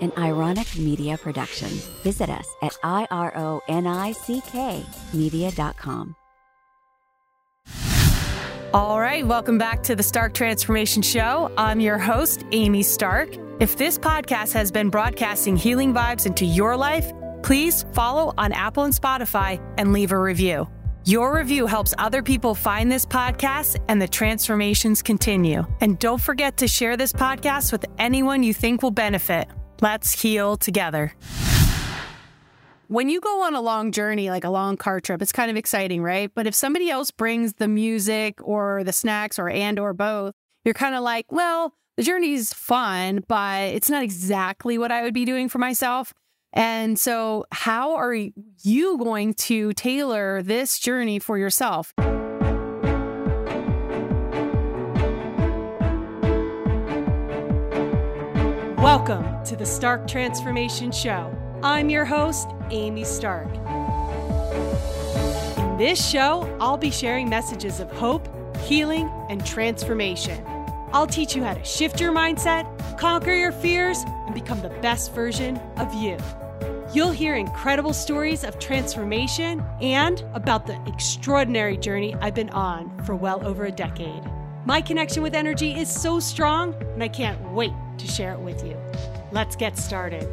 an Ironick Media production. Visit us at ironick media.com. All right, welcome back to the Stark Transformation Show. I'm your host, Amy Stark. If this podcast has been broadcasting healing vibes into your life, please follow on Apple and Spotify and leave a review. Your review helps other people find this podcast and the transformations continue. And don't forget to share this podcast with anyone you think will benefit. Let's heal together. When you go on a long journey, like a long car trip, it's kind of exciting, right? But if somebody else brings the music or the snacks or and or both, you're kind of like, well, the journey's fun, but it's not exactly what I would be doing for myself. And so, how are you going to tailor this journey for yourself? Welcome to the Stark Transformation Show. I'm your host, Amy Stark. In this show, I'll be sharing messages of hope, healing, and transformation. I'll teach you how to shift your mindset, conquer your fears, and become the best version of you. You'll hear incredible stories of transformation and about the extraordinary journey I've been on for well over a decade. My connection with energy is so strong, and I can't wait to share it with you. Let's get started.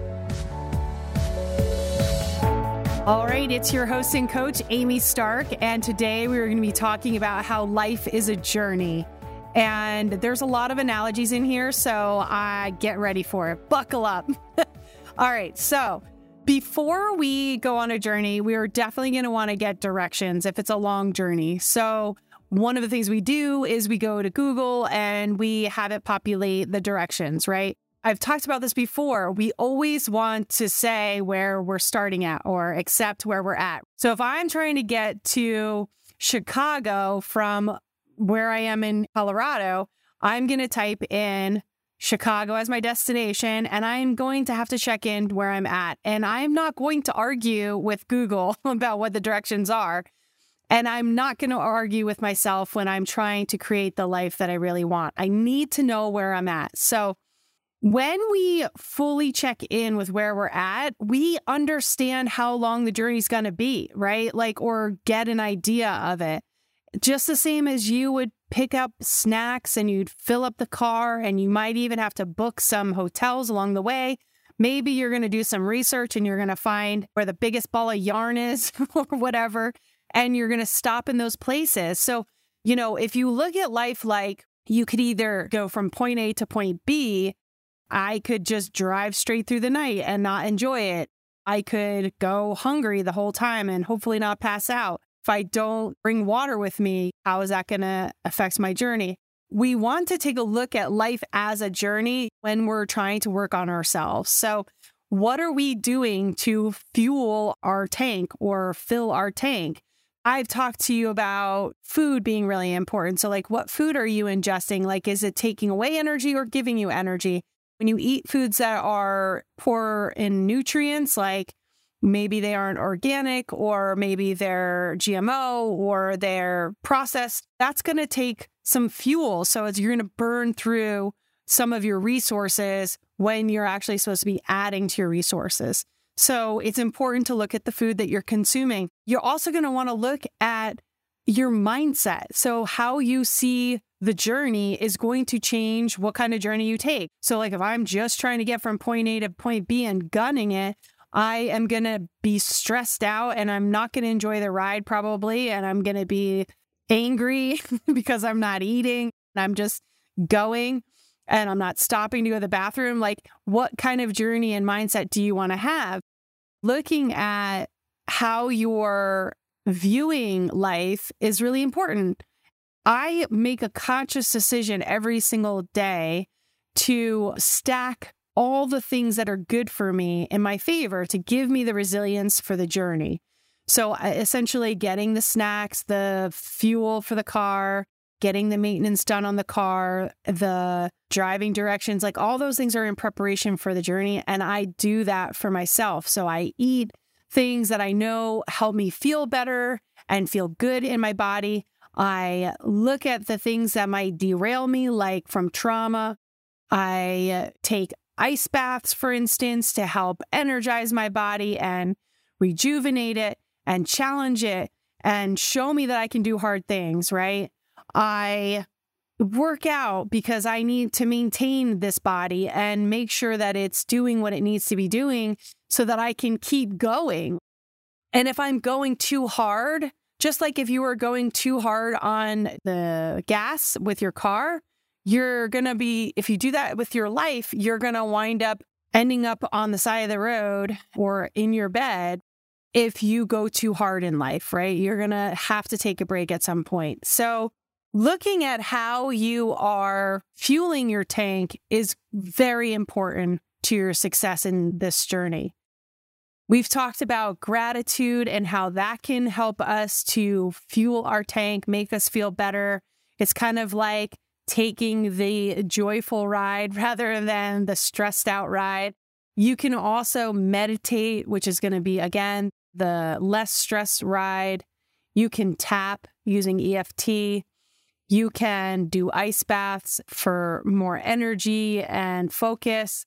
All right, it's your host and coach, Amy Stark, and today we're going to be talking about how life is a journey. And there's a lot of analogies in here, so I uh, get ready for it. Buckle up. All right, so before we go on a journey, we are definitely going to want to get directions if it's a long journey. So, one of the things we do is we go to Google and we have it populate the directions, right? I've talked about this before. We always want to say where we're starting at or accept where we're at. So, if I'm trying to get to Chicago from where I am in Colorado, I'm going to type in Chicago as my destination, and I'm going to have to check in where I'm at. And I'm not going to argue with Google about what the directions are. And I'm not going to argue with myself when I'm trying to create the life that I really want. I need to know where I'm at. So when we fully check in with where we're at, we understand how long the journey's going to be, right? Like, or get an idea of it just the same as you would pick up snacks and you'd fill up the car and you might even have to book some hotels along the way. Maybe you're going to do some research and you're going to find where the biggest ball of yarn is or whatever, and you're going to stop in those places. So, you know, if you look at life like you could either go from point A to point B, I could just drive straight through the night and not enjoy it. I could go hungry the whole time and hopefully not pass out if I don't bring water with me, how is that going to affect my journey? We want to take a look at life as a journey when we're trying to work on ourselves. So, what are we doing to fuel our tank or fill our tank? I've talked to you about food being really important. So, like, what food are you ingesting? Like, is it taking away energy or giving you energy? When you eat foods that are poor in nutrients, like maybe they aren't organic or maybe they're GMO or they're processed, that's going to take some fuel. So as you're going to burn through some of your resources when you're actually supposed to be adding to your resources. So it's important to look at the food that you're consuming. You're also going to want to look at your mindset. So how you see the journey is going to change what kind of journey you take. So like if I'm just trying to get from point A to point B and gunning it, I am going to be stressed out and I'm not going to enjoy the ride probably. And I'm going to be angry because I'm not eating. And I'm just going and I'm not stopping to go to the bathroom. Like, what kind of journey and mindset do you want to have? Looking at how you're viewing life is really important. I make a conscious decision every single day to stack all the things that are good for me in my favor to give me the resilience for the journey. So uh, essentially, getting the snacks, the fuel for the car, getting the maintenance done on the car, the driving directions, like all those things are in preparation for the journey. And I do that for myself. So I eat things that I know help me feel better and feel good in my body. I look at the things that might derail me, like from trauma. I take ice baths, for instance, to help energize my body and rejuvenate it and challenge it and show me that I can do hard things, right? I work out because I need to maintain this body and make sure that it's doing what it needs to be doing so that I can keep going. And if I'm going too hard, just like if you were going too hard on the gas with your car, you're going to be, if you do that with your life, you're going to wind up ending up on the side of the road or in your bed if you go too hard in life, right? You're going to have to take a break at some point. So, looking at how you are fueling your tank is very important to your success in this journey. We've talked about gratitude and how that can help us to fuel our tank, make us feel better. It's kind of like taking the joyful ride rather than the stressed out ride. You can also meditate, which is going to be, again, the less stress ride. You can tap using EFT. You can do ice baths for more energy and focus.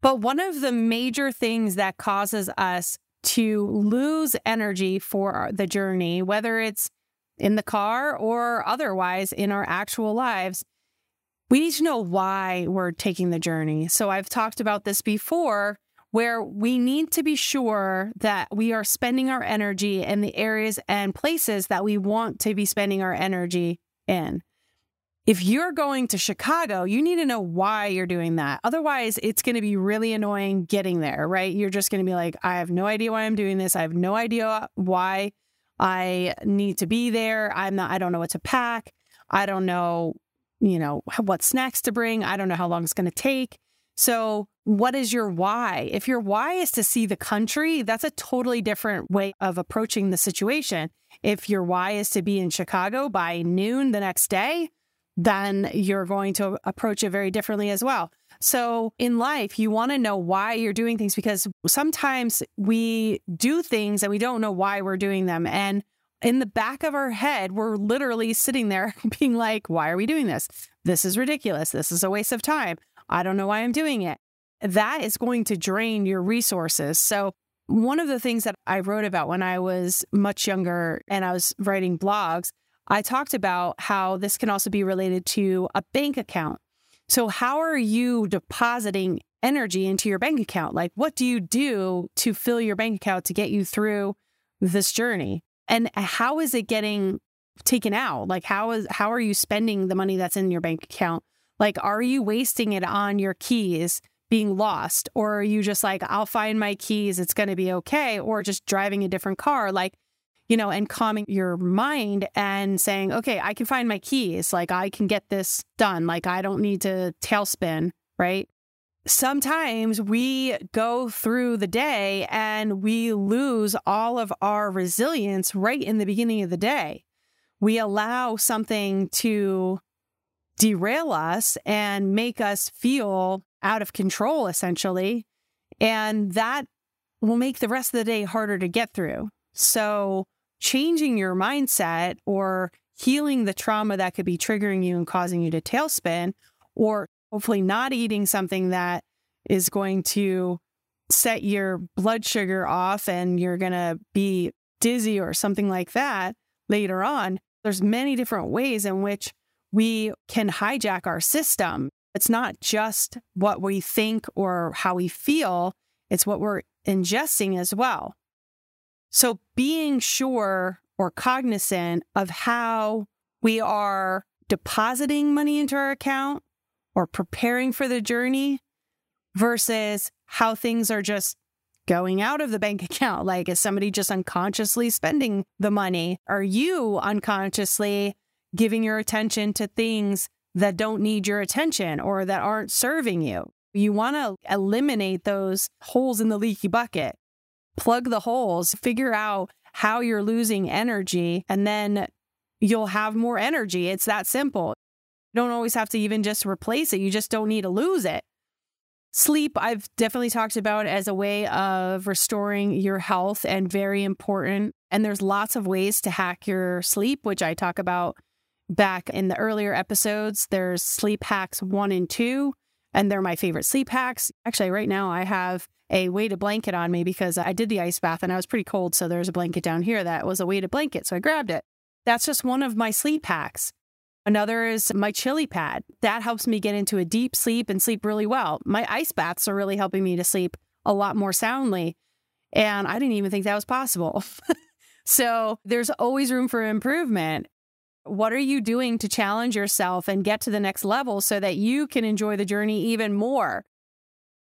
But one of the major things that causes us to lose energy for the journey, whether it's in the car or otherwise in our actual lives, we need to know why we're taking the journey. So I've talked about this before where we need to be sure that we are spending our energy in the areas and places that we want to be spending our energy in. If you're going to Chicago, you need to know why you're doing that. Otherwise, it's going to be really annoying getting there, right? You're just going to be like, I have no idea why I'm doing this. I have no idea why I need to be there. I'm not, I don't know what to pack. I don't know you know, what snacks to bring. I don't know how long it's going to take. So, what is your why? If your why is to see the country, that's a totally different way of approaching the situation. If your why is to be in Chicago by noon the next day, then you're going to approach it very differently as well. So, in life, you want to know why you're doing things because sometimes we do things and we don't know why we're doing them. And in the back of our head, we're literally sitting there being like, why are we doing this? This is ridiculous. This is a waste of time. I don't know why I'm doing it. That is going to drain your resources. So, one of the things that I wrote about when I was much younger and I was writing blogs, I talked about how this can also be related to a bank account. So, how are you depositing energy into your bank account? Like, what do you do to fill your bank account to get you through this journey? And how is it getting taken out? Like how is how are you spending the money that's in your bank account? Like are you wasting it on your keys being lost or are you just like I'll find my keys, it's going to be okay or just driving a different car like you know, and calming your mind and saying, okay, I can find my keys. Like, I can get this done. Like, I don't need to tailspin, right? sometimes we go through the day and we lose all of our resilience right in the beginning of the day. We allow something to derail us and make us feel out of control, essentially. And that will make the rest of the day harder to get through. So, changing your mindset or healing the trauma that could be triggering you and causing you to tailspin, or hopefully not eating something that is going to set your blood sugar off and you're going to be dizzy or something like that later on. There's many different ways in which we can hijack our system. It's not just what we think or how we feel, it's what we're ingesting as well. So, being sure or cognizant of how we are depositing money into our account or preparing for the journey versus how things are just going out of the bank account. Like, is somebody just unconsciously spending the money? Are you unconsciously giving your attention to things that don't need your attention or that aren't serving you? You want to eliminate those holes in the leaky bucket, plug the holes, figure out how you're losing energy, and then you'll have more energy. It's that simple. You don't always have to even just replace it. You just don't need to lose it. Sleep, I've definitely talked about as a way of restoring your health and very important. And there's lots of ways to hack your sleep, which I talk about back in the earlier episodes. There's sleep hacks one and two. and they're my favorite sleep hacks. Actually, right now I have a weighted blanket on me because I did the ice bath and I was pretty cold. So there's a blanket down here that was a weighted blanket. So I grabbed it. That's just one of my sleep hacks. Another is my chili pad. That helps me get into a deep sleep and sleep really well. My ice baths are really helping me to sleep a lot more soundly. And I didn't even think that was possible. so there's always room for improvement. What are you doing to challenge yourself and get to the next level so that you can enjoy the journey even more?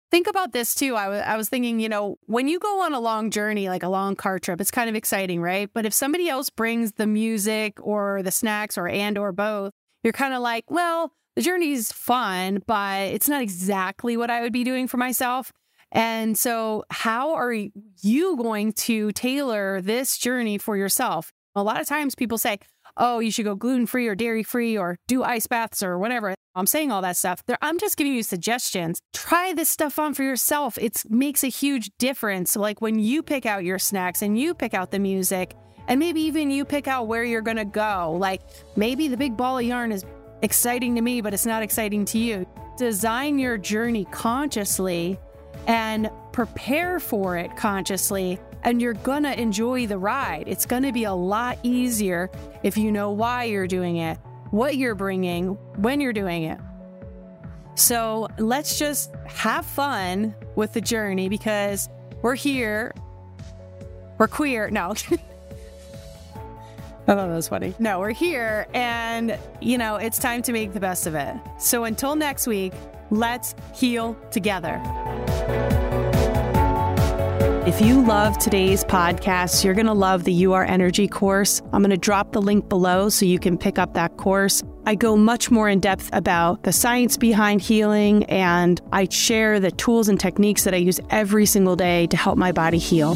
Think about this too. I, w- I was thinking, you know, when you go on a long journey, like a long car trip, it's kind of exciting, right? But if somebody else brings the music or the snacks or and or both, you're kind of like, well, the journey's fun, but it's not exactly what I would be doing for myself. And so, how are you going to tailor this journey for yourself? A lot of times people say, oh, you should go gluten free or dairy free or do ice baths or whatever. I'm saying all that stuff. I'm just giving you suggestions. Try this stuff on for yourself. It makes a huge difference. Like when you pick out your snacks and you pick out the music, and maybe even you pick out where you're going to go. Like maybe the big ball of yarn is exciting to me, but it's not exciting to you. Design your journey consciously and prepare for it consciously and you're gonna enjoy the ride. It's gonna be a lot easier if you know why you're doing it, what you're bringing, when you're doing it. So let's just have fun with the journey because we're here. We're queer. No. I thought that was funny. No, we're here and, you know, it's time to make the best of it. So until next week, let's heal together. If you love today's podcast, you're going to love the Are Energy course. I'm going to drop the link below so you can pick up that course. I go much more in depth about the science behind healing, and I share the tools and techniques that I use every single day to help my body heal.